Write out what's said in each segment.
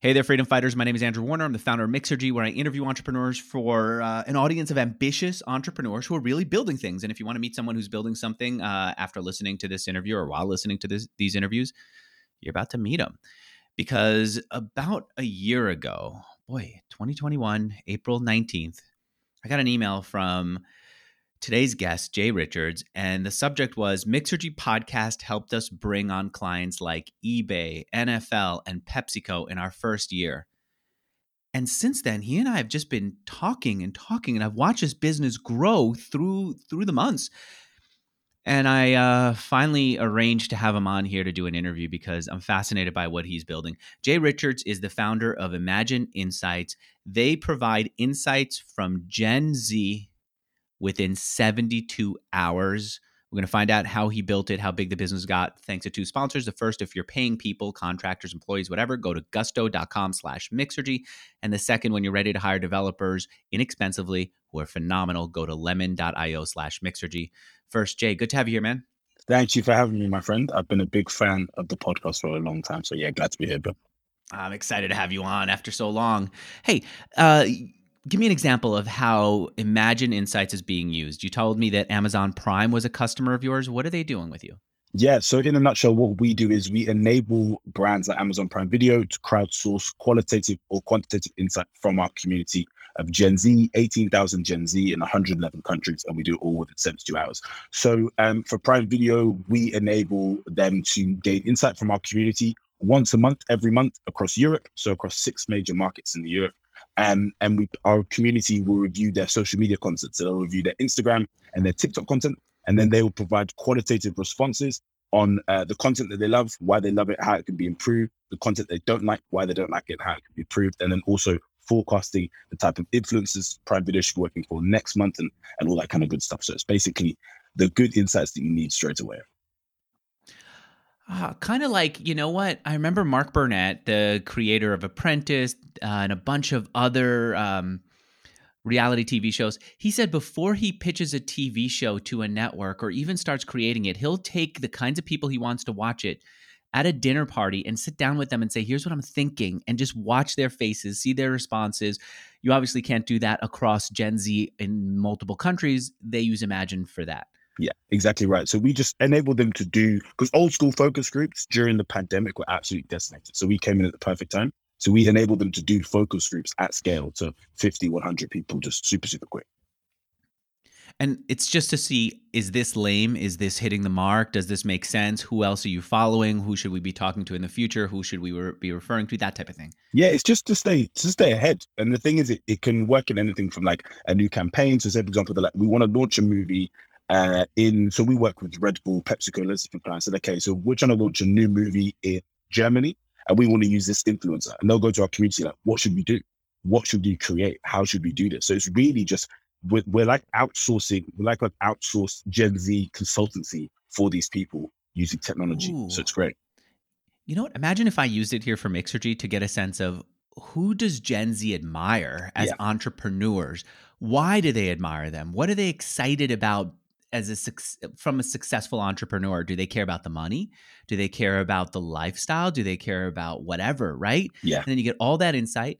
Hey there, freedom fighters. My name is Andrew Warner. I'm the founder of Mixergy, where I interview entrepreneurs for uh, an audience of ambitious entrepreneurs who are really building things. And if you want to meet someone who's building something uh, after listening to this interview or while listening to this, these interviews, you're about to meet them. Because about a year ago, boy, 2021, April 19th, I got an email from today's guest, Jay Richards, and the subject was Mixergy podcast helped us bring on clients like eBay, NFL, and PepsiCo in our first year. And since then, he and I have just been talking and talking, and I've watched his business grow through through the months. And I uh, finally arranged to have him on here to do an interview because I'm fascinated by what he's building. Jay Richards is the founder of Imagen Insights. They provide insights from Gen Z within 72 hours. We're going to find out how he built it, how big the business got, thanks to two sponsors. The first, if you're paying people, contractors, employees, whatever, go to gusto.com slash mixergy. And the second, when you're ready to hire developers inexpensively who are phenomenal, go to lemon.io slash mixergy. First, Jay, good to have you here, man. Thank you for having me, my friend. I've been a big fan of the podcast for a long time. So, yeah, glad to be here, bro. I'm excited to have you on after so long. Hey, uh, give me an example of how Imagen Insights is being used. You told me that Amazon Prime was a customer of yours. What are they doing with you? Yeah, so in a nutshell, what we do is we enable brands like Amazon Prime Video to crowdsource qualitative or quantitative insight from our community of Gen Z, 18,000 Gen Z in 111 countries, and we do it all within 72 hours. So um, for Prime Video, we enable them to gain insight from our community once a month, every month across Europe, so across six major markets in Europe. Um, and we, our community will review their social media content. So they'll review their Instagram and their TikTok content, and then they will provide qualitative responses on uh, the content that they love, why they love it, how it can be improved, the content they don't like, why they don't like it, how it can be improved, and then also forecasting the type of influences Prime Video should be working for next month and, and all that kind of good stuff. So it's basically the good insights that you need straight away. Uh, kind of like, you know what? I remember Mark Burnett, the creator of Apprentice uh, and a bunch of other um, reality TV shows. He said before he pitches a TV show to a network or even starts creating it, he'll take the kinds of people he wants to watch it at a dinner party and sit down with them and say, here's what I'm thinking, and just watch their faces, see their responses. You obviously can't do that across Gen Z in multiple countries. They use Imagen for that. Yeah, exactly right. So we just enabled them to do because old school focus groups during the pandemic were absolutely decimated. So we came in at the perfect time. So we enabled them to do focus groups at scale to 50, 100 people just super, super quick. And it's just to see is this lame? Is this hitting the mark? Does this make sense? Who else are you following? Who should we be talking to in the future? Who should we re- be referring to? That type of thing. Yeah, it's just to stay to stay ahead. And the thing is, it, it can work in anything from like a new campaign. So, say for example, like we want to launch a movie uh, in so we work with Red Bull, PepsiCo, let's different clients. Said, okay, so we're trying to launch a new movie in Germany, and we want to use this influencer. And they'll go to our community like, what should we do? What should we create? How should we do this? So it's really just we're, we're like outsourcing, we're like an outsourced Gen Z consultancy for these people using technology. Ooh. So it's great. You know what? Imagine if I used it here for Mixergy to get a sense of who does Gen Z admire as yeah. entrepreneurs? Why do they admire them? What are they excited about as a from a successful entrepreneur do they care about the money? Do they care about the lifestyle? Do they care about whatever right? Yeah. And then you get all that insight.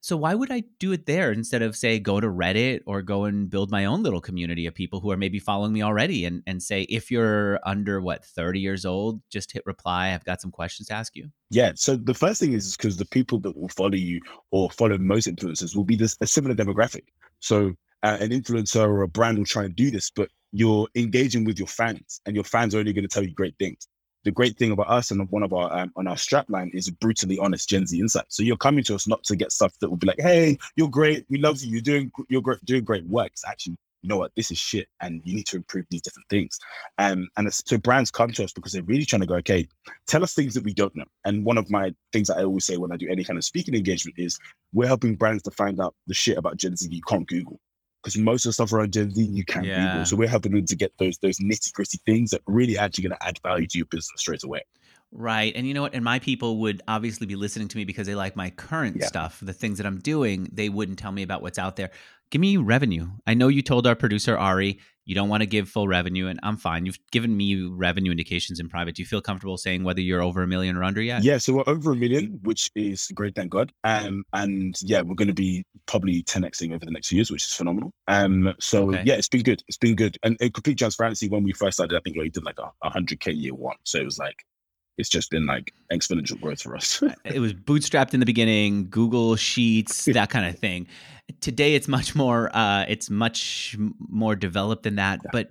So why would i do it there instead of say go to reddit or go and build my own little community of people who are maybe following me already and, and say if you're under what 30 years old just hit reply. I've got some questions to ask you. Yeah. So the first thing is because the people that will follow you or follow most influencers will be this a similar demographic. So uh, an influencer or a brand will try and do this, but you're engaging with your fans, and your fans are only going to tell you great things. The great thing about us and one of our um, on our strapline is brutally honest Gen Z insight. So you're coming to us not to get stuff that will be like, "Hey, you're great, we love you, you're doing you're great, doing great work." It's actually, you know what, this is shit, and you need to improve these different things. Um, and so brands come to us because they're really trying to go, okay, tell us things that we don't know. And one of my things that I always say when I do any kind of speaking engagement is, we're helping brands to find out the shit about Gen Z you can't Google because most of the stuff around Gen Z you can yeah. Google. So we're helping them to get those those nitty gritty things that really actually going to add value to your business straight away. Right. And you know what? And my people would obviously be listening to me because they like my current yeah. stuff, the things that I'm doing. They wouldn't tell me about what's out there. Give me revenue. I know you told our producer Ari, You don't want to give full revenue, and I'm fine. You've given me revenue indications in private. Do you feel comfortable saying whether you're over a million or under yet? Yeah, so we're over a million, which is great, thank God. Um, and yeah, we're going to be probably 10xing over the next few years, which is phenomenal. Um, so Okay. yeah, it's been good. It's been good. And in complete transparency, when we first started, I think we did like a, a hundred k year one. So it was like, it's just been like exponential growth for us. it was bootstrapped in the beginning google sheets that kind of thing today it's much more uh, it's much more developed than that Yeah. but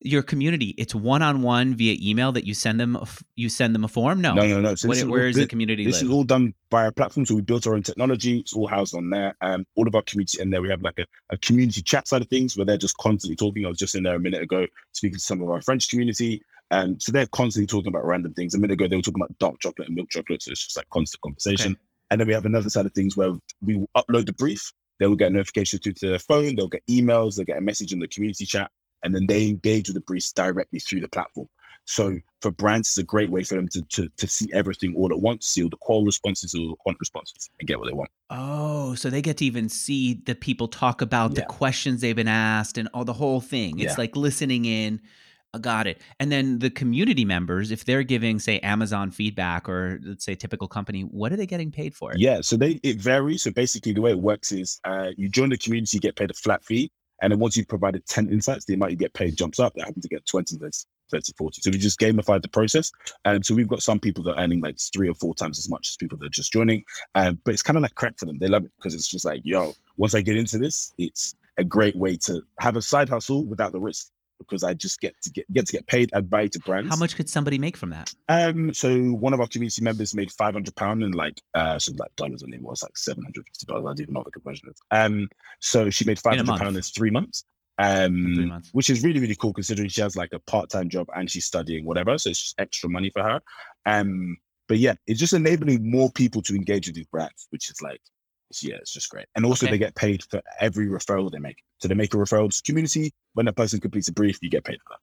your community it's one-on-one via email that you send them you send them a form no, no, no, no. So What- is where all, is the community This live is all done via platform. So we built our own technology. It's all housed on there. Um, all of our community in there. We have like a, a community chat side of things where they're just constantly talking. I was just in there a minute ago speaking to some of our French community. Um, so they're constantly talking about random things. A minute ago they were talking about dark chocolate and milk chocolate. So it's just like constant conversation. Okay. And then we have another side of things where we upload the brief. They will get notifications through to their phone. They'll get emails. They'll get a message in the community chat, and then they engage with the briefs directly through the platform. So for brands, it's a great way for them to, to, to see everything all at once, see all the call responses, all the quant responses, and get what they want. oh so they get to even see the people talk about the questions they've been asked and all the whole thing it's Yeah. like listening in got it. And then the community members, if they're giving, say, Amazon feedback or let's say typical company, what are they getting paid for? Yeah, so they it varies. So basically, the way it works is uh, you join the community, you get paid a flat fee, and then once you've provided 10 insights, the amount you get paid jumps up. They happen to get 20, 30, 30 40. So we just gamified the process. And so we've got some people that are earning like three or four times as much as people that are just joining. Um, but it's kind of like crack for them. They love it because it's just like, yo, once I get into this, it's a great way to have a side hustle without the risk because I just get to get get to get paid. I buy to brands. How much could somebody make from that? Um, so one of our community members made five hundred pound and like uh, so like dollars on it was like seven hundred fifty dollars. I don't even know what the conversion is. Um, so she made five hundred pound in three months. Um, Three months. which is really really cool considering she has like a part time job and she's studying whatever. So it's just extra money for her. Um, but yeah, it's just enabling more people to engage with these brands, which is like. It's- Yeah, it's just great. And also, Okay. they get paid for every referral they make. So they make a referral to the community. When a person completes a brief, you get paid for that.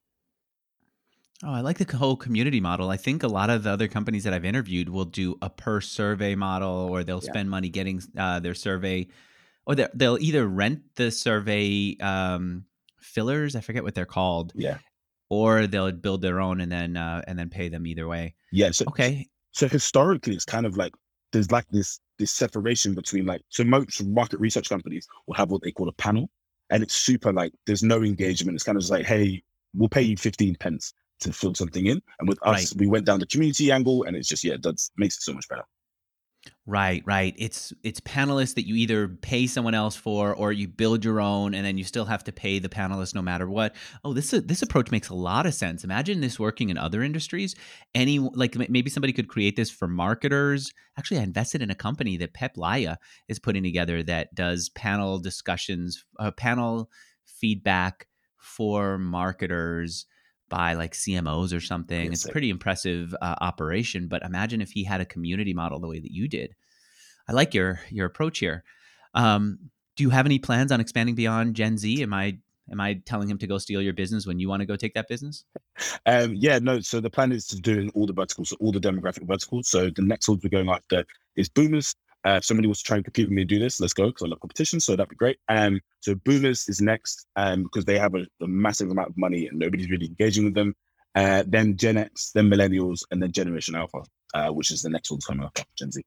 Oh, I like the whole community model. I think a lot of the other companies that I've interviewed will do a per survey model, or they'll Yeah. spend money getting uh, their survey, or they'll- they'll either rent the survey um, fillers. I forget what they're called, Yeah, or they'll build their own and then uh, and then pay them either way. yeah. So Okay, so historically it's kind of like there's like this this separation between like so most market research companies will have what they call a panel and it's super like there's no engagement. It's kind of just like hey we'll pay you 15 pence to fill something in. And with us we went down the community angle and it's just yeah that makes it so much better right, right. It's it's panelists that you either pay someone else for, or you build your own, and then you still have to pay the panelists no matter what. Oh, this this approach makes a lot of sense. Imagine this working in other industries. Any like maybe somebody could create this for marketers. Actually, I invested in a company that Peep Laja is putting together that does panel discussions, uh, panel feedback for marketers by like CMOs or something. It's a pretty impressive uh, operation. But imagine if he had a community model the way that you did. I like your your approach here. Um, do you have any plans on expanding beyond Gen Z? Am I am I telling him to go steal your business when you want to go take that business? um yeah no so the plan is to do in all the verticals all the demographic verticals so the next ones we're going after is boomers uh, if somebody wants to try and compete with me and do this, let's go because I love competition. So that'd be great. Um, so boomers is next um, because they have a, a massive amount of money and nobody's really engaging with them. Uh, then Gen X, then millennials, and then Generation Alpha, uh, which is the next one coming up, Gen Z.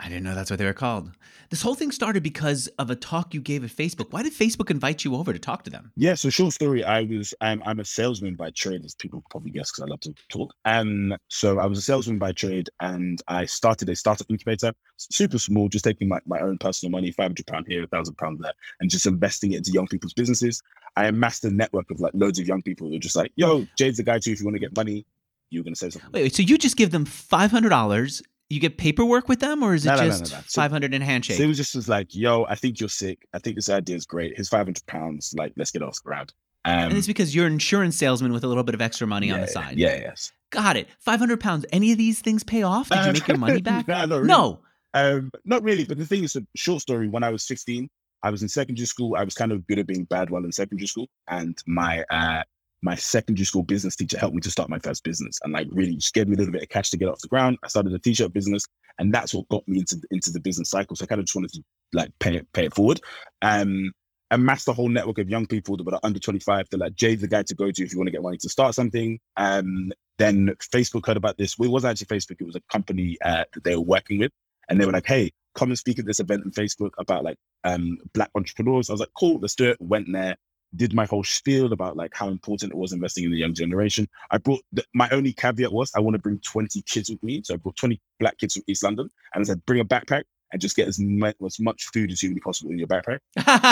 I didn't know that's what they were called. This whole thing started because of a talk you gave at Facebook. Why did Facebook invite you over to talk to them? Yeah, so short story, I was um, I'm a salesman by trade, as people probably guess because I love to talk. And so I was a salesman by trade, and I started a startup incubator, super small, just taking my, my own personal money, five hundred pound here, thousand pound there, and just investing it into young people's businesses. I amassed a network of like loads of young people who are just like, "Yo, Jade's the guy too. If you want to get money, you're gonna say something." Wait, wait so you just give them five hundred dollars? You get paperwork with them, or is it No, just no, no. So- five hundred in handshake? So it was just was like, "Yo, I think you're sick. I think this idea is great. Here's five hundred pounds. Like, let's get off the ground." Um, and it's because you're an insurance salesman with a little bit of extra money on the side. Yeah, yes. Got it. Five hundred pounds. Any of these things pay off? Did you make your money back? no, not really. No. Um, not really. But the thing is, a short story. When I was 16, I was in secondary school. I was kind of good at being bad while in secondary school, and my uh, my secondary school business teacher helped me to start my first business, and like really gave me a little bit of cash to get off the ground. I started a t-shirt business, and that's what got me into into the business cycle. So I kind of just wanted to like pay it pay it forward. Um, amassed a whole network of young people that were under 25. They're like, Jay's the guy to go to if you want to get money to start something. Um, then Facebook heard about this. It wasn't actually Facebook, it was a company uh, that they were working with. And they were like, hey, come and speak at this event on Facebook about like um, black entrepreneurs. I was like, cool, let's do it. Went there, did my whole spiel about like how important it was investing in the young generation. I brought the, my only caveat was I want to bring 20 kids with me. So I brought 20 black kids from East London and I said, bring a backpack and just get as much, as much food as humanly possible in your backpack.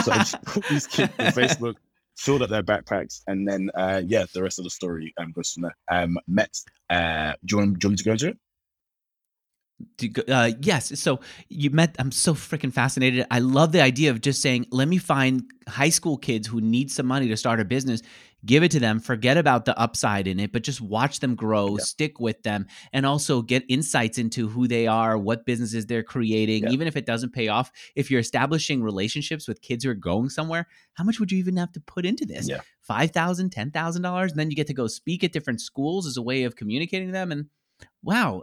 so I just put these kids on Facebook, filled up their backpacks, and then uh, yeah, the rest of the story um, goes from there. Um, met. Uh, do you want, do you want me to go into it? Uh, yes. So you met. I'm so freaking fascinated. I love the idea of just saying, "Let me find high school kids who need some money to start a business. Give it to them. Forget about the upside in it, but just watch them grow. Yeah. Stick with them, and also get insights into who they are, what businesses they're creating. Yeah. Even if it doesn't pay off, if you're establishing relationships with kids who are going somewhere, how much would you even have to put into this? Yeah. Five thousand, ten thousand dollars, and then you get to go speak at different schools as a way of communicating to them and wow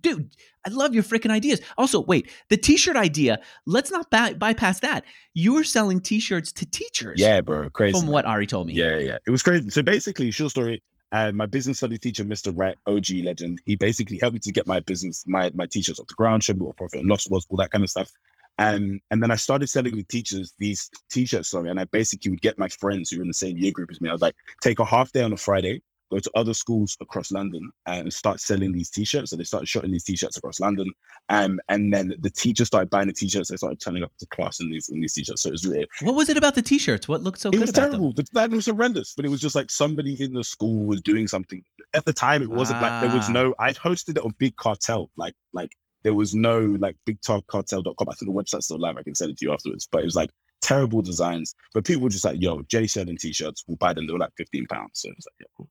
dude, I love your freaking ideas. Also, wait, the t-shirt idea. Let's not by- bypass that. You were selling t-shirts to teachers. Yeah, bro, crazy. From what Ari told me. Yeah, yeah, it was crazy. So basically, short story. Uh, my business study teacher, Mr. Wright, OG legend, he basically helped me to get my business, my my t-shirts off the ground, showed me what profit and loss was, all that kind of stuff. And and then I started selling the teachers these t-shirts, sorry, and I basically would get my friends who were in the same year group as me. I was like, take a half day on a Friday, go to other schools across London and start selling these t-shirts. So they started shotting these t-shirts across London. Um, and then the teachers started buying the t-shirts. They started turning up to class in these in these t-shirts. So it was really What was it about the t-shirts? What looked so it good? was terrible. Them? The design was horrendous, but it was just like somebody in the school was doing something. At the time it wasn't ah. like there was no I'd hosted it on Big Cartel, like like there was no like bigcartel.com. I think the website's still live. I can send it to you afterwards. But it was like terrible designs. But people were just like, yo, Jay selling t-shirts, we'll buy them. They were like 15 pounds. So it was like, yeah, cool.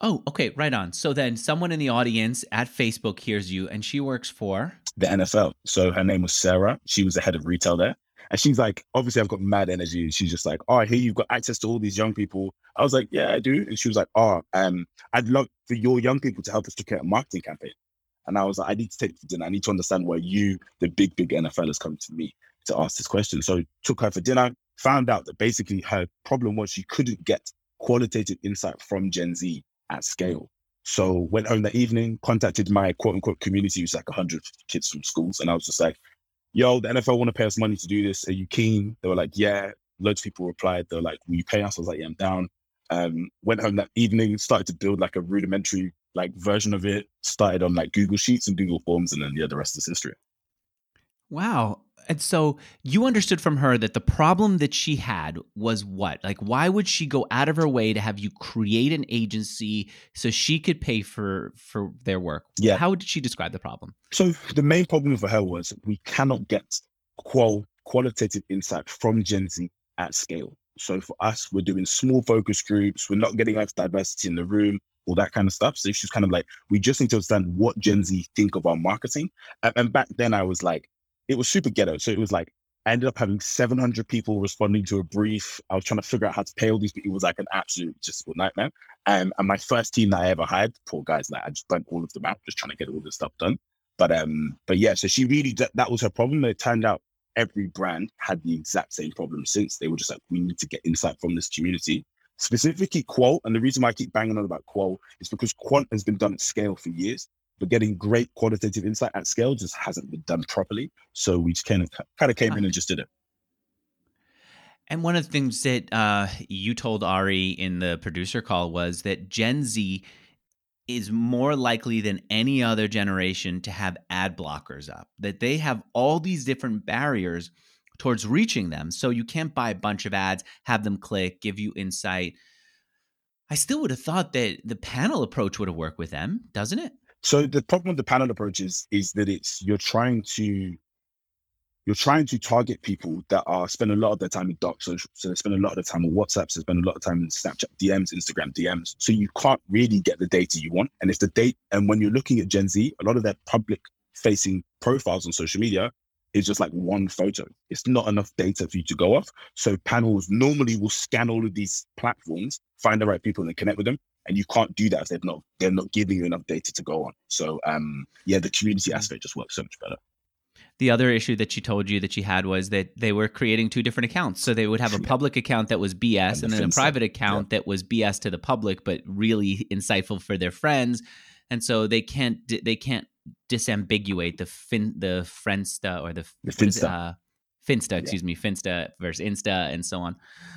Oh, okay, right on. So then someone in the audience at Facebook hears you and she works for the NFL. So her name was Sarah. She was the head of retail there. And she's like, obviously, I've got mad energy. She's just like, oh, I hear you've got access to all these young people. I was like, yeah, I do. And she was like, oh, um, I'd love for your young people to help us to create a marketing campaign. And I was like, I need to take for dinner. I need to understand why you, the big, big NFL, is coming to me to ask this question. So took her for dinner, found out that basically her problem was she couldn't get qualitative insight from Gen Z at scale. So went home that evening, contacted my quote unquote community, which was like 100 kids from schools. And I was just like, yo, the NFL want to pay us money to do this. Are you keen? They were like, yeah. Loads of people replied. They were like, will you pay us? I was like, yeah, I'm down. Um, went home that evening, started to build like a rudimentary like version of it, started on like Google Sheets and Google Forms, and then yeah, the rest is history. Wow. And so you understood from her that the problem that she had was what? Like, why would she go out of her way to have you create an agency so she could pay for for their work? Yeah. How did she describe the problem? So the main problem for her was we cannot get qual qualitative insight from Gen Z at scale. So for us, we're doing small focus groups. We're not getting enough diversity in the room all that kind of stuff. So she's kind of like, we just need to understand what Gen Z think of our marketing. And, and back then, I was like, it was super ghetto. So it was like I ended up having 700 people responding to a brief. I was trying to figure out how to pay all these people. It was like an absolute just nightmare. Um, and my first team that I ever hired, poor guys, like I just burnt all of them out, just trying to get all this stuff done. But um, but yeah, so she really that was her problem. It turned out every brand had the exact same problem since they were just like, we need to get insight from this community. Specifically Qual, and the reason why I keep banging on about Qual is because Quant has been done at scale for years but getting great qualitative insight at scale just hasn't been done properly. So we just kind of kind of came in and just did it. And one of the things that uh, you told Ari in the producer call was that Gen Z is more likely than any other generation to have ad blockers up, that they have all these different barriers towards reaching them. So you can't buy a bunch of ads, have them click, give you insight. I still would have thought that the panel approach would have worked with them, doesn't it? So the problem with the panel approach is, is that it's you're trying to you're trying to target people that are spend a lot of their time in dark social. So they spend a lot of time on WhatsApp, so they spend a lot of time in Snapchat DMs, Instagram DMs. So you can't really get the data you want. And if the date and when you're looking at Gen Z, a lot of their public facing profiles on social media is just like one photo. It's not enough data for you to go off. So panels normally will scan all of these platforms, find the right people and connect with them and you can't do that if they're not they're not giving you enough data to go on. So um, yeah, the community mm. aspect just works so much better. the other issue that she told you that she had was that they were creating two different accounts. So they would have a public account that was BS and, And the then a private account that was BS to the public, but really insightful for their friends. And so they can't they can't disambiguate the fin the Friendsta or the The is it? Finsta. Uh, Finsta, excuse me, Finsta versus Insta, and so on.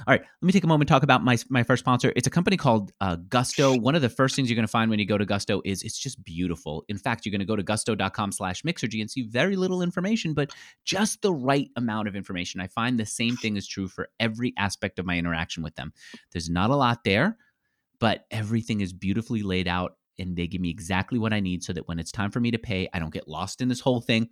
All right, let me take a moment to talk about my my first sponsor. It's a company called uh, Gusto. One of the first things you're going to find when you go to Gusto is it's just beautiful. In fact, you're going to go to gusto.com/mixergy and see very little information, but just the right amount of information. I find the same thing is true for every aspect of my interaction with them. There's not a lot there, but everything is beautifully laid out, and they give me exactly what I need, so that when it's time for me to pay, I don't get lost in this whole thing.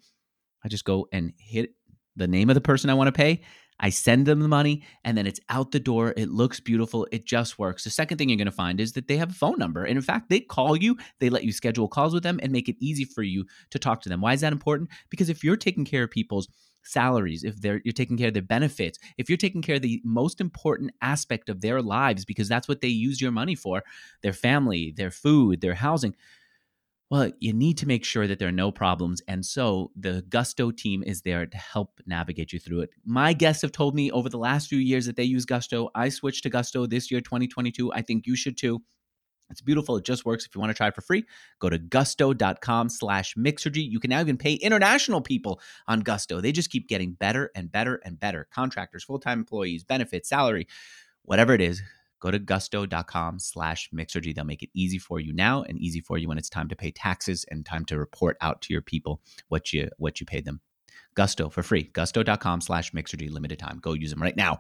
I just go and hit the name of the person I want to pay. I send them the money and then it's out the door. It looks beautiful. It just works. The second thing you're going to find is that they have a phone number. And in fact, they call you, they let you schedule calls with them and make it easy for you to talk to them. Why is that important? Because if you're taking care of people's salaries, if they're you're taking care of their benefits, if you're taking care of the most important aspect of their lives because that's what they use your money for, their family, their food, their housing, well, you need to make sure that there are no problems. And so the Gusto team is there to help navigate you through it. My guests have told me over the last few years that they use Gusto. I switched to Gusto this year, 2022. I think you should too. It's beautiful. It just works. If you want to try it for free, go to gusto.com slash mixergy. You can now even pay international people on Gusto. They just keep getting better and better and better. Contractors, full-time employees, benefits, salary, whatever it is, go to gusto.com slash mixergy. They'll make it easy for you now and easy for you when it's time to pay taxes and time to report out to your people what you what you paid them. Gusto for free. Gusto.com slash mixergy limited time. Go use them right now.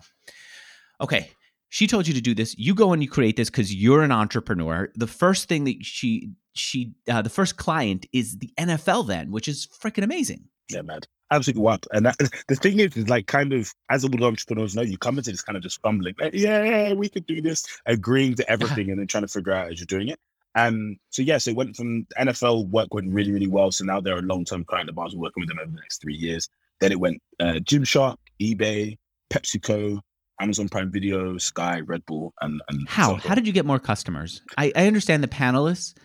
Okay. She told you to do this. You go and you create this because you're an entrepreneur. The first thing that she she uh, the first client is the NFL then, which is freaking amazing. Yeah, man. Absolutely wild. And that, the thing is, is like kind of as all entrepreneurs know, you come into this kind of just fumbling, like, yeah, we could do this, agreeing to everything and then trying to figure out as you're doing it. Um, so yeah, so it went from NFL work went really, really well. So now they're a long-term client of ours. We're working with them over the next three years. Then it went uh, Gymshark, eBay, PepsiCo, Amazon Prime Video, Sky, Red Bull, and and How? How did you get more customers? I, I understand the panelists,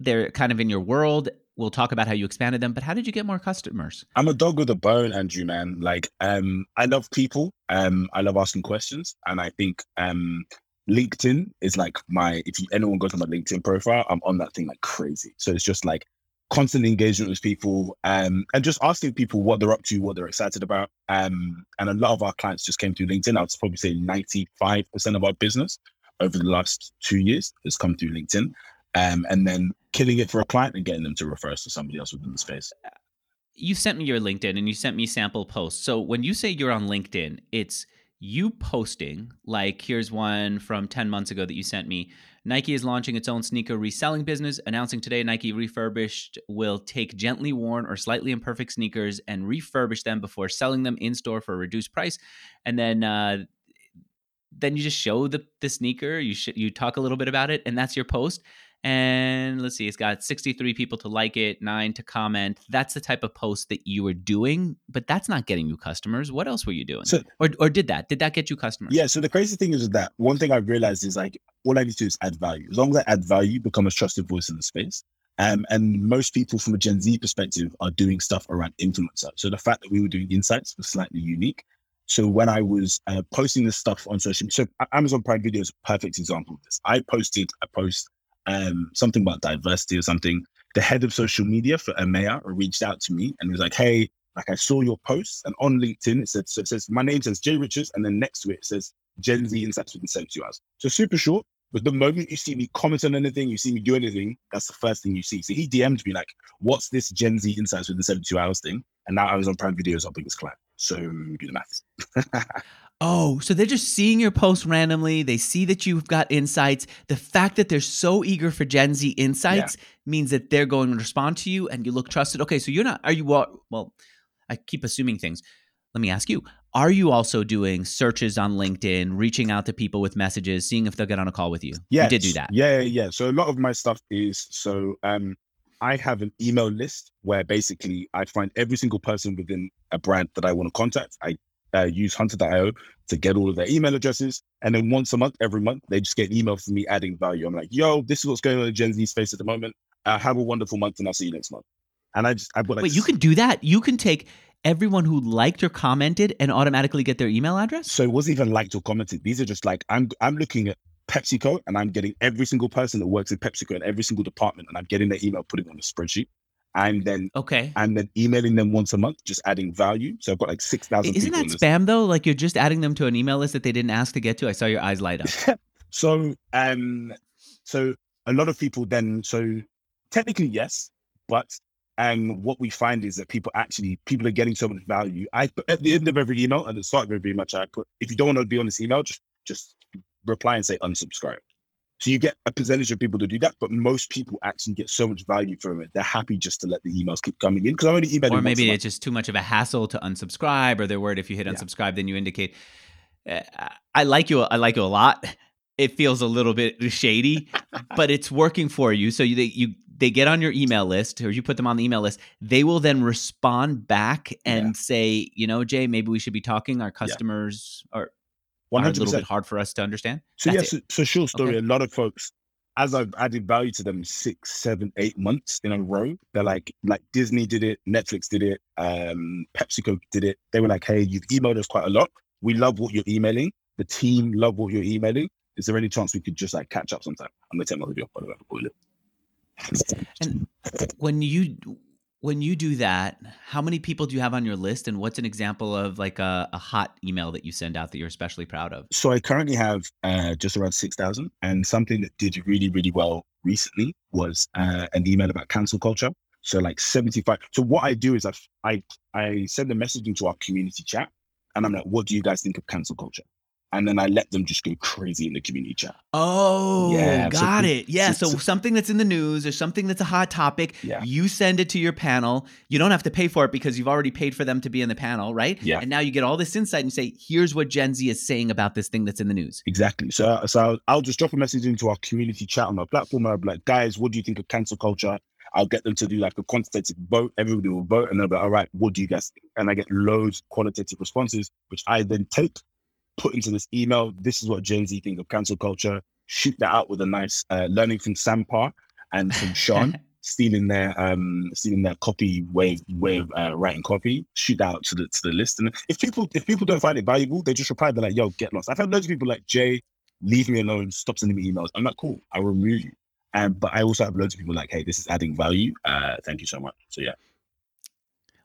they're kind of in your world. We'll talk about how you expanded them, but how did you get more customers? I'm a dog with a bone, Andrew, man. Like, um, I love people. Um, I love asking questions. And I think um LinkedIn is like my if you, anyone goes on my LinkedIn profile, I'm on that thing like crazy. So it's just like constant engagement with people um and just asking people what they're up to, what they're excited about. Um and a lot of our clients just came through LinkedIn. I'd probably say 95% of our business over the last two years has come through LinkedIn. Um, and then killing it for a client and getting them to refer us to somebody else within the space. You sent me your LinkedIn and you sent me sample posts. So when you say you're on LinkedIn, it's you posting, like here's one from 10 months ago that you sent me. Nike is launching its own sneaker reselling business, announcing today Nike Refurbished will take gently worn or slightly imperfect sneakers and refurbish them before selling them in store for a reduced price. And then uh, then you just show the the sneaker. You sh- you talk a little bit about it, and that's your post. And let's see, it's got 63 people to like it, nine to comment. That's the type of post that you were doing, but that's not getting you customers. What else were you doing? So or, or did that? Did that get you customers? Yeah. So the crazy thing is that one thing I've realized is like all I need to do is add value. As long as I add value, become a trusted voice in the space. Um, and most people from a Gen Z perspective are doing stuff around influencer. So the fact that we were doing insights was slightly unique. So when I was uh, posting this stuff on social media, so Amazon Prime Video is a perfect example of this. I posted a post, um, something about diversity or something. The head of social media for EMEA reached out to me and was like, "Hey, like I saw your post, and on LinkedIn it said so it says my name says Jay Richards, and then next to it, it says Gen Z Insights within 72 hours. So super short. But the moment you see me comment on anything, you see me do anything, that's the first thing you see. So he DM'd me like, "What's this Gen Z Insights within 72 hours thing?" And now I was on Prime Video is our biggest client. So do the maths. Oh, so they're just seeing your post randomly. They see that you've got insights. The fact that they're so eager for Gen Z insights means that they're going to respond to you and you look trusted. Okay, so you're not, are you, well, well, I keep assuming things. Let me ask you, are you also doing searches on LinkedIn, reaching out to people with messages, seeing if they'll get on a call with you? Yeah, You did do that. Yeah, yeah, yeah. So a lot of my stuff is so um I have an email list where basically I find every single person within a brand that I want to contact. I uh, use Hunter.io to get all of their email addresses, and then once a month, every month, they just get an email from me adding value. I'm like, "Yo, this is what's going on in the Gen Z space at the moment. Uh, have a wonderful month, and I'll see you next month." And I just, I put like, Wait, you can do that? You can take everyone who liked or commented and automatically get their email address? So it wasn't even liked or commented. These are just like I'm I'm looking at PepsiCo and I'm getting every single person that works in PepsiCo in every single department and I'm getting their email, putting on a spreadsheet. And then Okay. I'm then emailing them once a month, just adding value. So I've got like six thousand. Isn't that spam though? Like you're just adding them to an email list that they didn't ask to get to? I saw your eyes light up. so um so a lot of people then so technically yes, but and what we find is that people actually people are getting so much value. I at the end of every email and the start of every much I put if you don't want to be on this email, just just reply and say unsubscribe. So you get a percentage of people to do that, but most people actually get so much value from it. They're happy just to let the emails keep coming in because I'm only emailing. or maybe it's just too much of a hassle to unsubscribe, or they're worried if you hit Yeah. unsubscribe, then you indicate. Uh, I like you. I like you a lot. It feels a little bit shady, but it's working for you. So you they, you they get on your email list, or you put them on the email list. They will then respond back and Yeah. say, you know, Jay, maybe we should be talking. Our customers are, one are a little bit hard for us to understand. So That's yes, so, so short story. Okay. A lot of folks, as I've added value to them six, seven, eight months in a row, they're like, like Disney did it, Netflix did it, um, PepsiCo did it. They were like, hey, you've emailed us quite a lot. We love what you're emailing. The team love what you're emailing. Is there any chance we could just like catch up sometime? I'm gonna take my video. By the way, I'll call it. And when you when you do that, how many people do you have on your list, and what's an example of like a, a hot email that you send out that you're especially proud of? So I currently have uh, just around six thousand, and something that did really, really well recently was uh, an email about cancel culture. So like seventy five. So what I do is I I I send a message into our community chat, and I'm like, "What do you guys think of cancel culture?" And then I let them just go crazy in the community chat. Oh, Yeah, got pe- it. Yeah, so- so, so- something that's in the news or something that's a hot topic, Yeah. you send it to your panel. You don't have to pay for it because you've already paid for them to be in the panel, right? Yeah. And now you get all this insight and say, here's what Gen Z is saying about this thing that's in the news. Exactly. So, so I'll, I'll just drop a message into our community chat on our platform. I'll be like, guys, what do you think of cancel culture? I'll get them to do like a quantitative vote. Everybody will vote, and they'll be like, all right, what do you guys think? And I get loads of qualitative responses, which I then take, put into this email. This is what Gen Z think of cancel culture. Shoot that out with a nice uh, learning from Sam Parr and from Shaan. stealing their um stealing their copy way way of uh, writing copy. Shoot that out to the to the list. And if people if people don't find it valuable they just reply they're like yo get lost. I've had loads of people like jay leave me alone. Stop sending me emails. I'm like cool i'll remove you. Um but i also have loads of people like hey this is adding value. Uh thank you so much. So yeah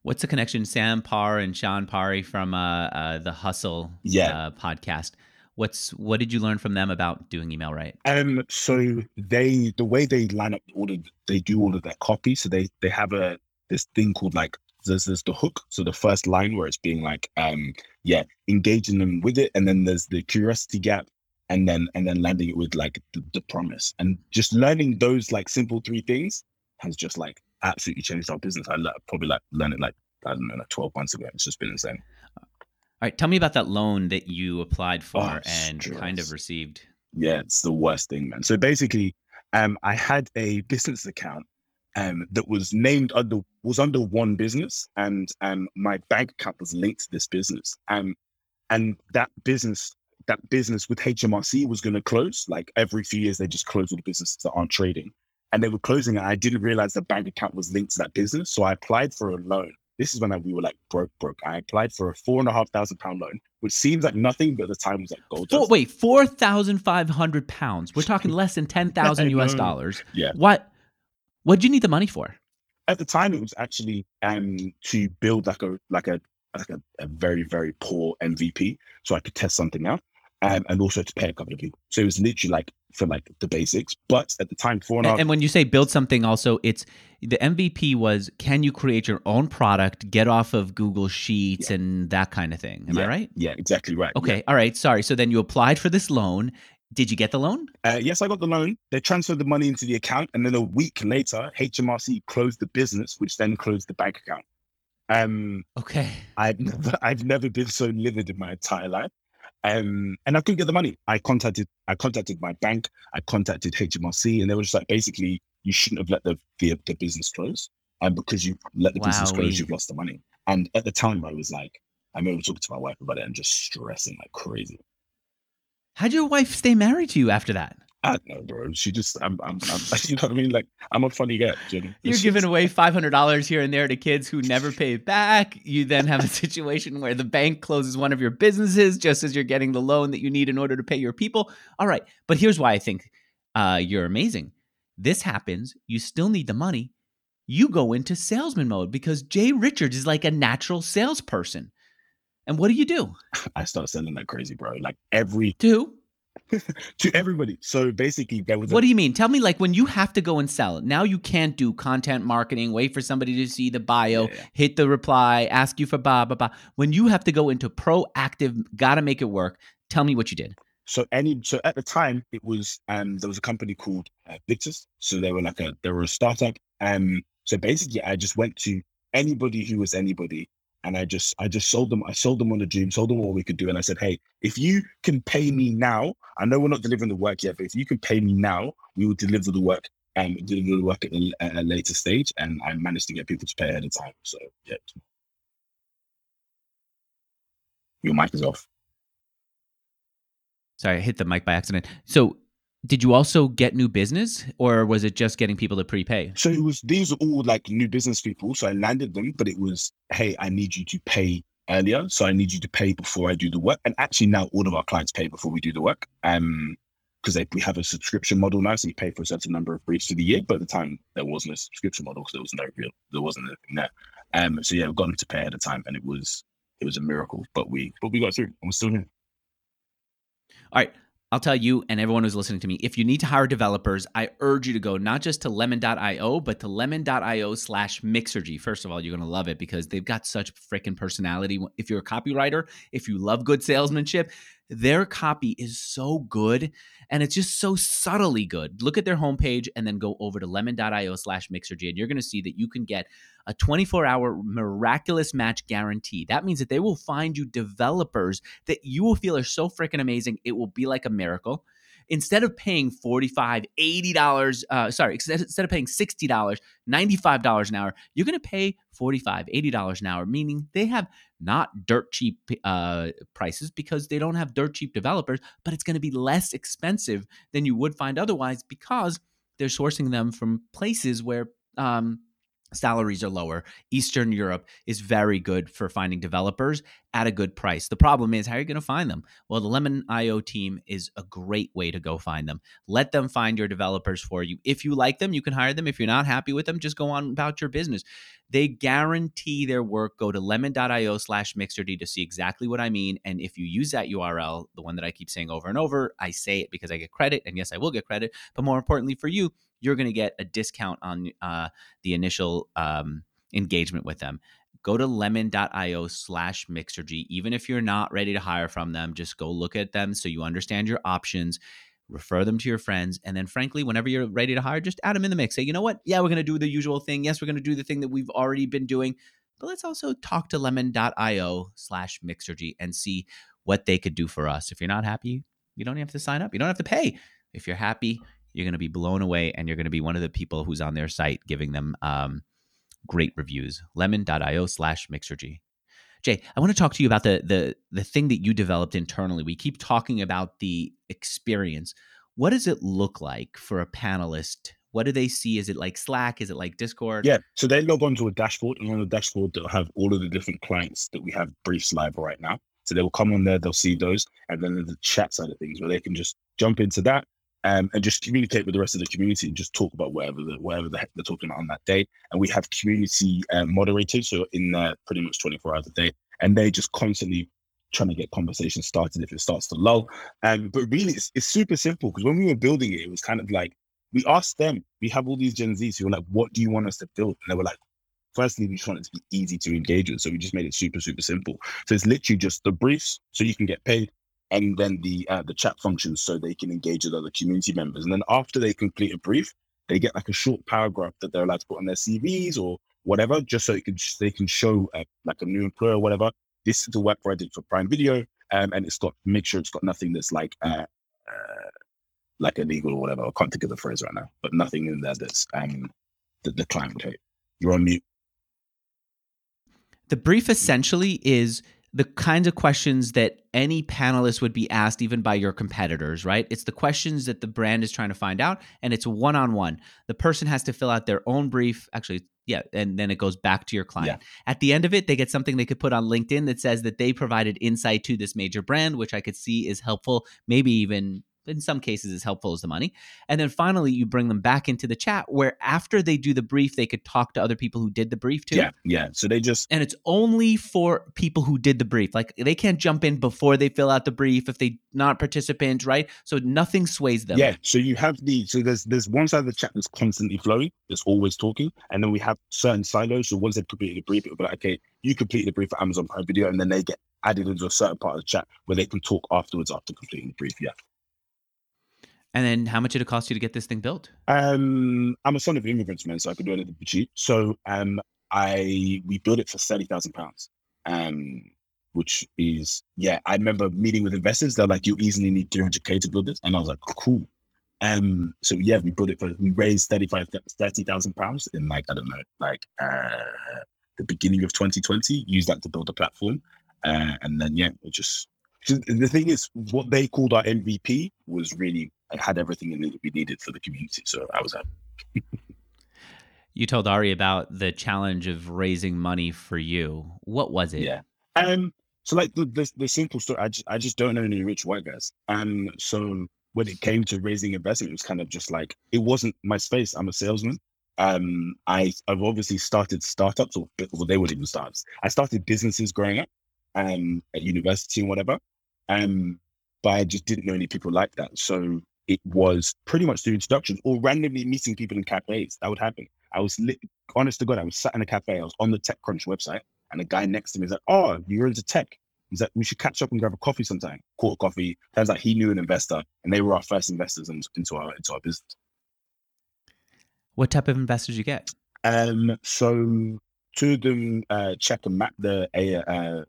What's the connection? Sam Parr and Shaan Puri from uh, uh, the Hustle Yeah. uh, podcast. What's what did you learn from them about doing email right? Um, so they the way they line up all of they do all of their copy. So they they have a this thing called like there's there's the hook. So the first line where it's being like um yeah engaging them with it, and then there's the curiosity gap, and then and then landing it with like the, the promise, and just learning those like simple three things has just like absolutely changed our business. I le- probably like learned it like I don't know like twelve months ago. It's just been insane. All right, tell me about that loan that you applied for Oh, and kind of received. Yeah, it's the worst thing, man. So basically, um, I had a business account um that was named under was under one business, and um my bank account was linked to this business. Um, and that business that business with HMRC was going to close. Like every few years, they just close all the businesses that aren't trading, and they were closing it. I didn't realize the bank account was linked to that business, so I applied for a loan. This is when I, we were like broke, broke. I applied for a four and a half thousand pound loan, which seems like nothing, but at the time was like gold Four, wait, four thousand five hundred pounds. We're talking less than ten thousand US dollars. Yeah. What? What'd you need the money for? at the time it was actually um to build like a like a like a, a very very poor mvp so i could test something out um, and also to pay a couple of people so it was literally like for like the basics but at the time four and And, half and when you say build something, also it's the MVP was can you create your own product, get off of Google Sheets and that kind of thing. Am I right? yeah exactly right yeah. Okay. All right. Sorry. So then you applied for this loan. Did you get the loan? Uh, yes, I got the loan. They transferred the money into the account, and then a week later, HMRC closed the business, which then closed the bank account. Um, Okay. I've never, I've never been so livid in my entire life. Um, and I couldn't get the money. I contacted, I contacted my bank. I contacted HMRC, and they were just like, basically, you shouldn't have let the the, the business close, and because you let the business Wowee. close, you've lost the money. And at the time, I was like, I remember talking to my wife about it and just stressing like crazy. How'd your wife stay married to you after that? I don't know, bro. She just, I'm, I'm, I'm you know what I mean? Like, I'm a funny guy. You're giving away five hundred dollars here and there to kids who never pay back. You then have a situation where the bank closes one of your businesses just as you're getting the loan that you need in order to pay your people. All right, but here's why I think uh, you're amazing. This happens. You still need the money. You go into salesman mode because Jay Richards is like a natural salesperson. And what do you do? I start selling like crazy, bro. Like every two to everybody. So basically, there was. What a- do you mean? Tell me, like, when you have to go and sell now, you can't do content marketing. Wait for somebody to see the bio, yeah. hit the reply, ask you for blah blah blah. When you have to go into proactive, gotta make it work. Tell me what you did. So any so at the time it was um there was a company called uh, Victus. So they were like a they were a startup. Um so basically I just went to anybody who was anybody and I just I just sold them I sold them on the dream, sold them what we could do, and I said, hey, if you can pay me now, I know we're not delivering the work yet, but if you can pay me now, we will deliver the work and um, deliver the work at a, at a, later stage, and I managed to get people to pay ahead of time. So yeah, your mic is off. Sorry, I hit the mic by accident. So did you also get new business or was it just getting people to prepay? So it was these are all like new business people. So I landed them, but it was, hey, I need you to pay earlier. So I need you to pay before I do the work. And actually now all of our clients pay before we do the work. Um, because we have a subscription model now, so you pay for a certain number of briefs for the year. But at the time, there wasn't a subscription model because there was no real, there wasn't anything there. Um, so yeah, we got them to pay at a time, and it was it was a miracle. But we but we got through, and we're still here. All right, I'll tell you and everyone who's listening to me, if you need to hire developers, I urge you to go not just to lemon.io, but to lemon.io slash mixergy. First of all, you're going to love it because they've got such freaking personality. If you're a copywriter, if you love good salesmanship, their copy is so good and it's just so subtly good. Look at their homepage and then go over to lemon.io slash mixergy and you're going to see that you can get a 24 hour miraculous match guarantee. That means that they will find you developers that you will feel are so freaking amazing. It will be like a miracle instead of paying $45, $80, uh, sorry, instead of paying $60, $95 an hour, you're going to pay $45, $80 an hour, meaning they have not dirt cheap uh, prices because they don't have dirt cheap developers, but it's going to be less expensive than you would find otherwise because they're sourcing them from places where um, salaries are lower. Eastern Europe is very good for finding developers at a good price. The problem is, how are you going to find them? Well, the Lemon IO team is a great way to go find them. Let them find your developers for you. If you like them, you can hire them. If you're not happy with them, just go on about your business. They guarantee their work. Go to lemon.io slash mixergy to see exactly what I mean. And if you use that URL, the one that I keep saying over and over, I say it because I get credit. And yes, I will get credit. But more importantly for you, you're going to get a discount on uh, the initial um, engagement with them. Go to lemon.io slash mixergy. Even if you're not ready to hire from them, just go look at them so you understand your options refer them to your friends and then frankly whenever you're ready to hire just add them in the mix. Say you know what? Yeah we're going to do the usual thing. Yes we're going to do the thing that we've already been doing. But let's also talk to lemon.io slash mixergy and see what they could do for us. If you're not happy you don't have to sign up. You don't have to pay. If you're happy you're going to be blown away and you're going to be one of the people who's on their site giving them um, great reviews. Lemon.io slash Mixergy. Jay, I want to talk to you about the the the thing that you developed internally. We keep talking about the experience. What does it look like for a panelist? What do they see? Is it like Slack? Is it like Discord? Yeah. So they log onto a dashboard, and on the dashboard they'll have all of the different clients that we have briefs live right now. So they will come on there, they'll see those, and then the chat side of things where they can just jump into that, um, and just communicate with the rest of the community and just talk about whatever the whatever the heck they're talking about on that day. And we have community um, moderators who are in there pretty much 24 hours a day, and they're just constantly trying to get conversations started if it starts to lull. Um, but really, it's, it's super simple because when we were building it, it was kind of like we asked them. We have all these Gen Zs who were like, "What do you want us to build?" And they were like, firstly, we just want it to be easy to engage with. So we just made it super, super simple. So it's literally just the briefs so you can get paid and then the uh, the chat functions so they can engage with other community members. And then after they complete a brief, they get like a short paragraph that they're allowed to put on their CVs or whatever, just so it can they can show uh, like a new employer or whatever. This is the work I did for Prime Video, um, and it's got make sure it's got nothing that's like uh, uh, like illegal or whatever. I can't think of the phrase right now, but nothing in there that's um that the client would hate. You're on mute. The brief essentially is the kinds of questions that any panelist would be asked, even by your competitors, right? It's the questions that the brand is trying to find out, and it's one on one. The person has to fill out their own brief. Actually, yeah, and then it goes back to your client. Yeah. At the end of it, they get something they could put on LinkedIn that says that they provided insight to this major brand, which I could see is helpful, maybe even in some cases as helpful as the money. And then finally, you bring them back into the chat where after they do the brief, they could talk to other people who did the brief too. Yeah, yeah. So they just and it's only for people who did the brief. Like they can't jump in before they fill out the brief if they not participants, right? So nothing sways them. Yeah. So you have the so there's there's one side of the chat that's constantly flowing, that's always talking, and then we have certain silos. So once they complete the brief, it'll be like, okay, you complete the brief for Amazon Prime Video, and then they get added into a certain part of the chat where they can talk afterwards after completing the brief. Yeah. And then how much did it cost you to get this thing built? Um, I'm a son of immigrants, man, so I could do anything cheap. So um, I we built it for thirty thousand pounds. Um, which is yeah. I remember meeting with investors. They're like, "You easily need 300k to build this," and I was like, "Cool." Um, so yeah, we built it for we raised 35 30,000 pounds in like I don't know, like uh the beginning of 2020. Used that to build a platform, uh, and then yeah, it just the thing is, what they called our MVP was really I had everything in it we needed for the community. So I was happy. you told Ari about the challenge of raising money for you. What was it? Yeah. Um. So like the the, the simple story, I just I just don't know any rich white guys. And so when it came to raising investment, it was kind of just like it wasn't my space. I'm a salesman. Um, I I've obviously started startups, or well, they weren't even startups. I started businesses growing up, um, at university and whatever. Um, but I just didn't know any people like that. So it was pretty much through introductions or randomly meeting people in cafes. That would happen. I was lit, honest to God, I was sat in a cafe. I was on the TechCrunch website, and a guy next to me is like, "Oh, you're into tech." He's like, "We should catch up and grab a coffee sometime." Caught coffee. Turns out he knew an investor, and they were our first investors into our into our business. What type of investors you get? Um, so two of them uh, check and map the uh,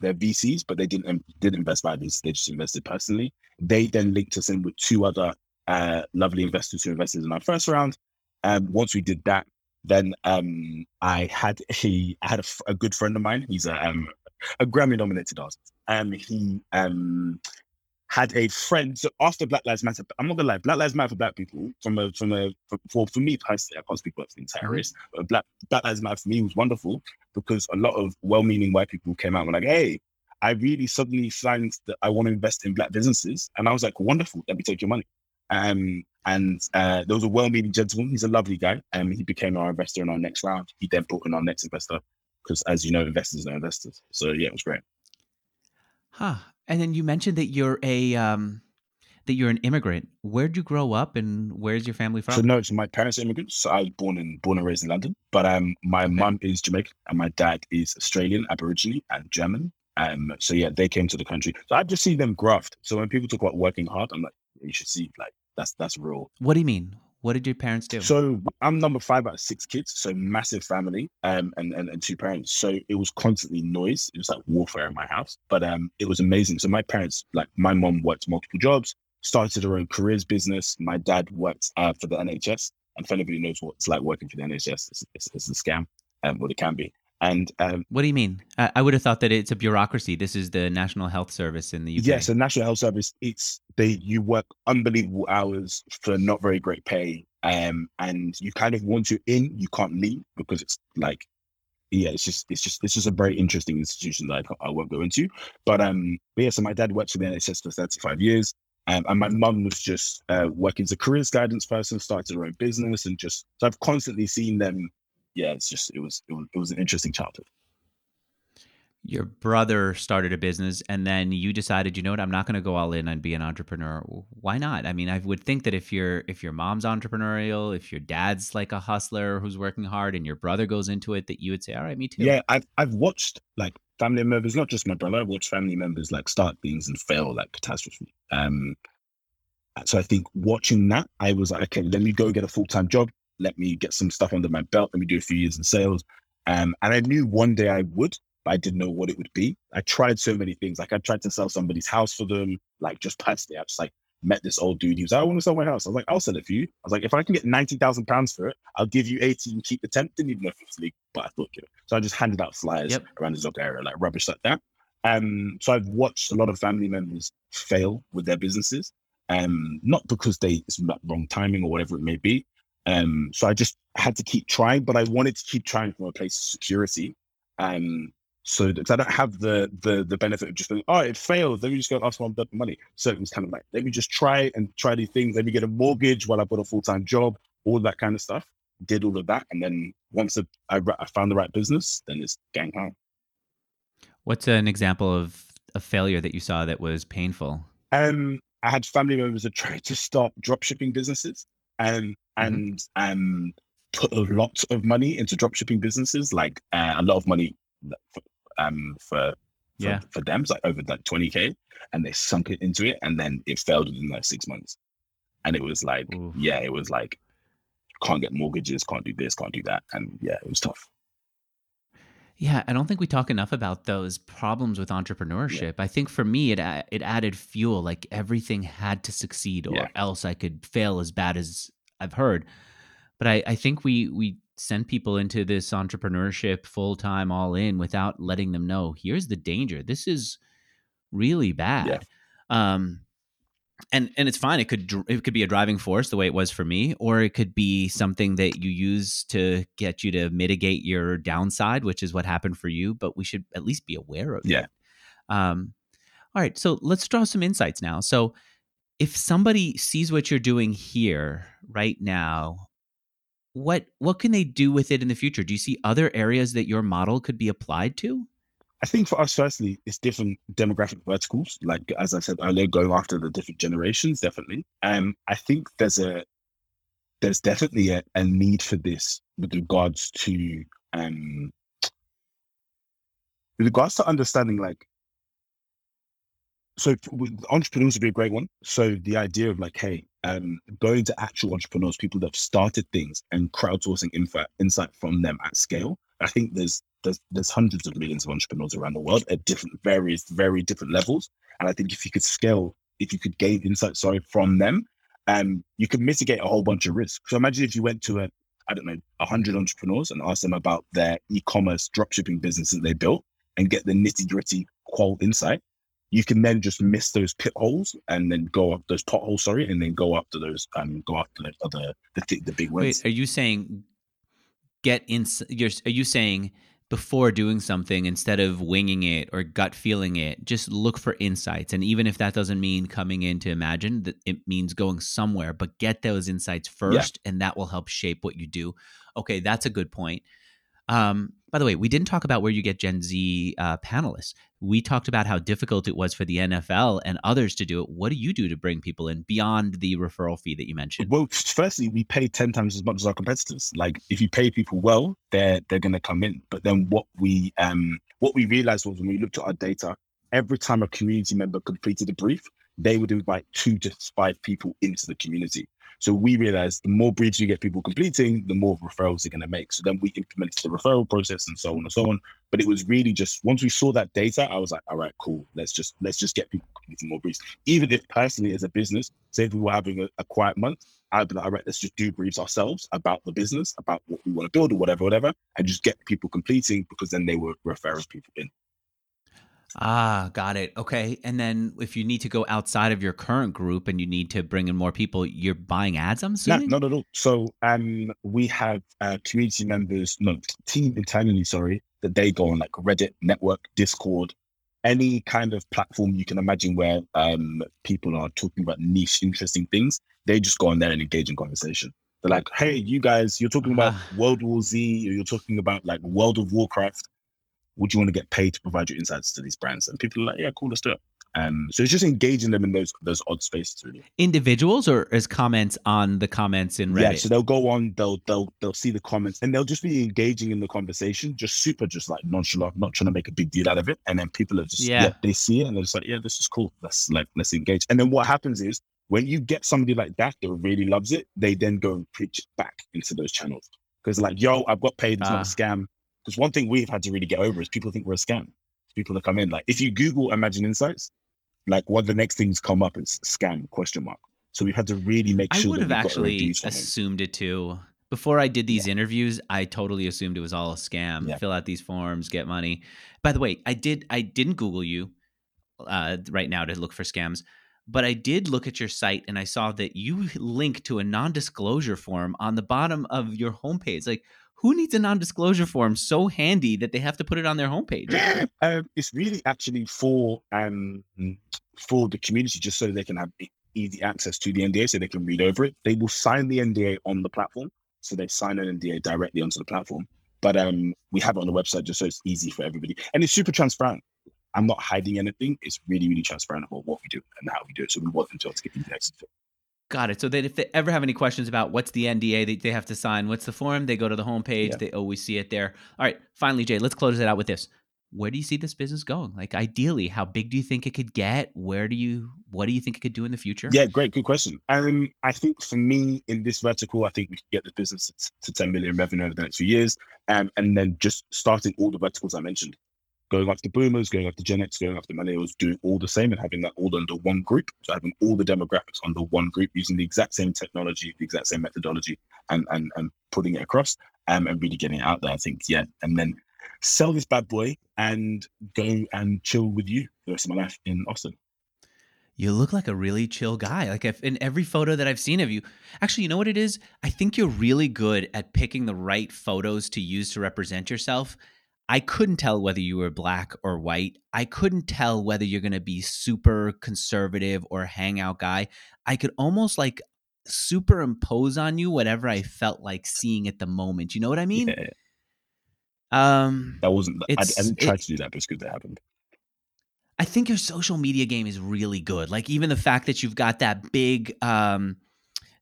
their VCs, but they didn't didn't invest by VCs. They just invested personally. They then linked us in with two other uh, lovely investors who invested in our first round. And um, once we did that, then um, I had I had a, a, good friend of mine. He's a um, a Grammy nominated artist. and he um, had a friend. So after Black Lives Matter, I'm not gonna lie, Black Lives Matter for Black people. From a from a for for me personally, I can't speak about entire race, but Black Black Lives Matter for me was wonderful because a lot of well-meaning white people came out and were like, "Hey, I really suddenly find that I want to invest in black businesses. And I was like, wonderful, let me take your money. Um, and uh, there was a well-meaning gentleman. He's a lovely guy. And um, he became our investor in our next round. He then brought in our next investor because, as you know, investors are investors. So yeah, it was great. Huh. And then you mentioned that you're a um, that you're an immigrant. Where'd you grow up, and where's your family from? So no, so my parents are immigrants. So I was born in born and raised in London, but um, my okay. mum is Jamaican and my dad is Australian, Aboriginal, and German. Um, so yeah, they came to the country. So I've just seen them graft. So when people talk about working hard, I'm like, you should see like that's that's real. What do you mean? What did your parents do? So I'm number five out of six kids, so massive family, um, and, and and two parents. So it was constantly noise. It was like warfare in my house, but um, it was amazing. So my parents, like my mom, worked multiple jobs, started her own careers business. My dad worked uh, for the NHS, and if anybody knows what it's like working for the NHS, it's, it's, it's a scam, um, what it can be. And um, what do you mean? I, I would have thought that it's a bureaucracy. This is the National Health Service in the UK. Yes, the National Health Service. It's they you work unbelievable hours for not very great pay, um, and you kind of want to in, you can't leave because it's like, yeah, it's just it's just it's just a very interesting institution that I, I won't go into. But um, but yeah, so my dad worked for the NHS for thirty five years. Um, and my mum was just uh, working as a careers guidance person, started her own business, and just so I've constantly seen them yeah, it's just it was, it was it was an interesting childhood. Your brother started a business, and then you decided, you know what, I'm not going to go all in and be an entrepreneur. Why not? I mean, I would think that if your if your mom's entrepreneurial, if your dad's like a hustler who's working hard, and your brother goes into it, that you would say, all right, me too. Yeah, I've I've watched like family members, not just my brother. I've watched family members like start things and fail like catastrophe. Um, so I think watching that, I was like, okay, let me go get a full time job let me get some stuff under my belt. Let me do a few years in sales. Um, and I knew one day I would, but I didn't know what it would be. I tried so many things. Like I tried to sell somebody's house for them, like just personally. I just like met this old dude. He was like, I want to sell my house. I was like, I'll sell it for you. I was like, if I can get ninety thousand pounds for it, I'll give you eighty and keep the ten. Didn't even know if it was legal, but I thought, you know. So I just handed out flyers yep. around the Zog area, like rubbish like that. Um, so I've watched a lot of family members fail with their businesses, um, not because they it's wrong timing or whatever it may be. Um, so I just had to keep trying, but I wanted to keep trying from a place of security. Um, so that I don't have the the the benefit of just going, oh, it failed. Let me just go ask for money. So it was kind of like, let me just try and try these things. Let me get a mortgage while I've got a full time job, all that kind of stuff. Did all of that, and then once I, I found the right business, then it's gang home. What's an example of a failure that you saw that was painful? Um, I had family members that tried to start drop shipping businesses, and mm-hmm. and um, put a lot of money into drop shipping businesses, like uh, a lot of money um, for, for yeah for them, it's like over like 20k, and they sunk it into it, and then it failed within like six months, and it was like Oof. yeah, it was like can't get mortgages, can't do this, can't do that, and yeah, it was tough. Yeah, I don't think we talk enough about those problems with entrepreneurship. Yeah. I think for me, it it added fuel. Like everything had to succeed, or yeah. else I could fail as bad as I've heard. But I, I think we we send people into this entrepreneurship full time, all in, without letting them know here's the danger. This is really bad. Yeah. Um, and and it's fine. It could it could be a driving force the way it was for me, or it could be something that you use to get you to mitigate your downside, which is what happened for you. But we should at least be aware of yeah. it. Um, all right, so let's draw some insights now. So if somebody sees what you're doing here right now what what can they do with it in the future? Do you see other areas that your model could be applied to? I think for us, firstly, it's different demographic verticals. Like as I said earlier, going after the different generations, definitely. Um, I think there's a there's definitely a, a need for this with regards to um with regards to understanding like so entrepreneurs would be a great one. So the idea of like, hey, um, going to actual entrepreneurs, people that have started things and crowdsourcing insight, insight from them at scale. I think there's there's there's hundreds of millions of entrepreneurs around the world at different various very different levels. And I think if you could scale, if you could gain insight, sorry, from them, um, you could mitigate a whole bunch of risks. So imagine if you went to a I don't know, hundred entrepreneurs and asked them about their e-commerce dropshipping business that they built and get the nitty gritty qual insight you can then just miss those pit holes and then go up those potholes, sorry, and then go up to those um go up to the other the, the big ones. Wait, are you saying get in? You're are you saying before doing something instead of winging it or gut feeling it just look for insights. And even if that doesn't mean coming in to Imagen that it means going somewhere but get those insights first yeah. and that will help shape what you do. Okay that's a good point. Um, by the way, we didn't talk about where you get Gen Z uh, panelists. We talked about how difficult it was for the NFL and others to do it. What do you do to bring people in beyond the referral fee that you mentioned? Well, firstly, we pay ten times as much as our competitors. Like, if you pay people well, they're they're going to come in. But then what we um what we realized was when we looked at our data, every time a community member completed a brief, they would invite two to five people into the community. So we realized the more briefs you get people completing, the more referrals they're going to make. So then we implemented the referral process and so on and so on. But it was really just once we saw that data, I was like, all right, cool. Let's just let's just get people completing more briefs. Even if personally as a business, say if we were having a, a quiet month, I'd be like, all right, let's just do briefs ourselves about the business, about what we want to build or whatever, whatever, and just get people completing because then they were referring people in. Ah, got it. Okay. And then if you need to go outside of your current group and you need to bring in more people, you're buying ads, I'm assuming? No, not at all. So um, we have uh, community members, no, team internally, sorry, that they go on like Reddit, Network, Discord, any kind of platform you can imagine where um, people are talking about niche, interesting things. They just go on there and engage in conversation. They're like, hey, you guys, you're talking about ah. World War Z, or you're talking about like World of Warcraft would you want to get paid to provide your insights to these brands? And people are like, yeah, cool, let's do it. Um, so it's just engaging them in those those odd spaces, really. Individuals or as comments on the comments in Reddit. Yeah, so they'll go on, they'll they'll they'll see the comments, and they'll just be engaging in the conversation, just super, just like nonchalant, not trying to make a big deal out of it. And then people are just yeah, yeah they see it and they're just like, yeah, this is cool. Let's like let's engage. And then what happens is when you get somebody like that that really loves it, they then go and preach it back into those channels because like, yo, I've got paid. It's uh, not a ah. scam. Because one thing we've had to really get over is people think we're a scam. People that come in, like if you Google Imagen Insights, like what the next things come up is scam question mark. So we've had to really make sure. I would have actually assumed it too before I did these interviews, I totally assumed it was all a scam. Yeah. Fill out these forms, get money. By the way, I did I didn't Google you uh, right now to look for scams, but I did look at your site and I saw that you link to a non-disclosure form on the bottom of your homepage. Like, who needs a non-disclosure form so handy that they have to put it on their homepage? um, it's really actually for um for the community, just so they can have easy access to the NDA, so they can read over it. They will sign the NDA on the platform, so they sign an NDA directly onto the platform. But um, we have it on the website just so it's easy for everybody, and it's super transparent. I'm not hiding anything. It's really, really transparent about what we do and how we do it. So we want them to, to get easy access. it. Got it. So that if they ever have any questions about what's the NDA that they have to sign, what's the form, they go to the homepage. Yeah. They always see it there. All right. Finally, Jay, let's close it out with this. Where do you see this business going? Like ideally, how big do you think it could get? Where do you what do you think it could do in the future? Yeah, great, good question. Um, I think for me in this vertical, I think we could get the business to 10 million revenue over the next few years, um, and then just starting all the verticals I mentioned, going after boomers, going after Gen X, going after millennials, doing all the same and having that all under one group. So having all the demographics under one group, using the exact same technology, the exact same methodology, and and and putting it across, um, and really getting it out there. I think yeah, and then sell this bad boy and go and chill with you the rest of my life in Austin. You look like a really chill guy. Like if in every photo that I've seen of you, actually, you know what it is? I think you're really good at picking the right photos to use to represent yourself. I couldn't tell whether you were black or white. I couldn't tell whether you're going to be super conservative or hangout guy. I could almost like superimpose on you whatever I felt like seeing at the moment. You know what I mean? Yeah, Um that wasn't. I, I didn't try it- to do that, but it's good that happened. I think your social media game is really good. Like even the fact that you've got that big um,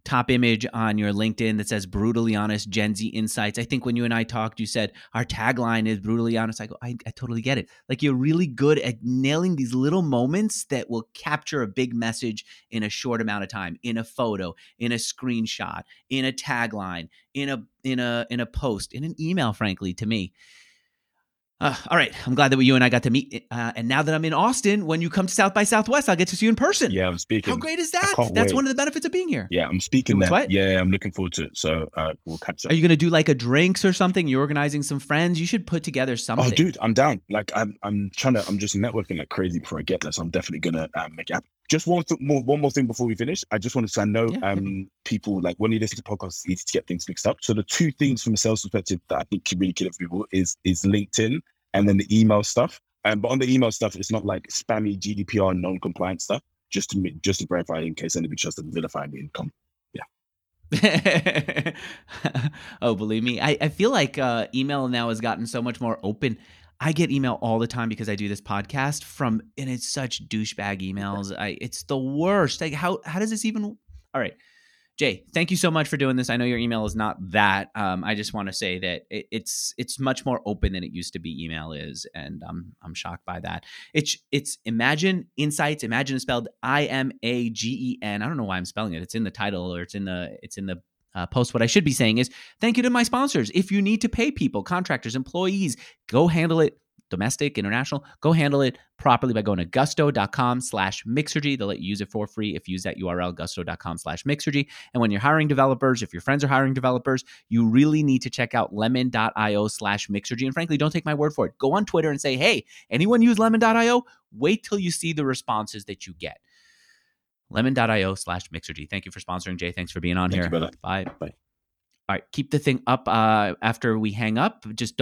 top image on your LinkedIn that says "brutally honest Gen Z insights." I think when you and I talked, you said our tagline is "brutally honest." I go, I, I totally get it. Like you're really good at nailing these little moments that will capture a big message in a short amount of time, in a photo, in a screenshot, in a tagline, in a in a in a post, in an email. Frankly, to me. Uh, all right, I'm glad that you and I got to meet. Uh, and now that I'm in Austin, when you come to South by Southwest, I'll get to see you in person. Yeah, I'm speaking. How great is that? That's wait. one of the benefits of being here. Yeah, I'm speaking there. what? Yeah, I'm looking forward to it. So uh, we'll catch up. Are you going to do like a drinks or something? You're organizing some friends. You should put together something. Oh, dude, I'm down. Like I'm, I'm trying to. I'm just networking like crazy before I get there. So I'm definitely gonna um, make it happen. Just one th- more, one more thing before we finish. I just wanted to say, I know Yeah, um, people like when you listen to podcasts, it's easy to get things mixed up. So the two things from a sales perspective that I think can really kill it for people is is LinkedIn and then the email stuff. Um, but on the email stuff, it's not like spammy GDPR non-compliant stuff. Just to just to verify in case anybody tries to vilify me and come. Yeah. Oh, believe me, I, I feel like uh, email now has gotten so much more open. I get email all the time because I do this podcast from, and it's such douchebag emails. I it's the worst. Like how how does this even? All right, Jay, thank you so much for doing this. I know your email is not that. Um, I just want to say that it, it's it's much more open than it used to be. Email is, and I'm I'm shocked by that. It's it's Imagen Insights. Imagen is spelled I M A G E N. I don't know why I'm spelling it. It's in the title or it's in the it's in the uh, post. What I should be saying is thank you to my sponsors. If you need to pay people, contractors, employees, go handle it. Domestic, international, go handle it properly by going to gusto.com slash mixergy. They'll let you use it for free if you use that URL, gusto.com slash mixergy. And when you're hiring developers, if your friends are hiring developers, you really need to check out lemon.io slash mixergy. And frankly, don't take my word for it. Go on Twitter and say, hey, anyone use lemon.io? Wait till you see the responses that you get. Lemon.io slash mixergy. Thank you for sponsoring, Jay. Thanks for being on Thank here. you. Bye. Bye. All right. Keep the thing up uh, after we hang up. Just don't.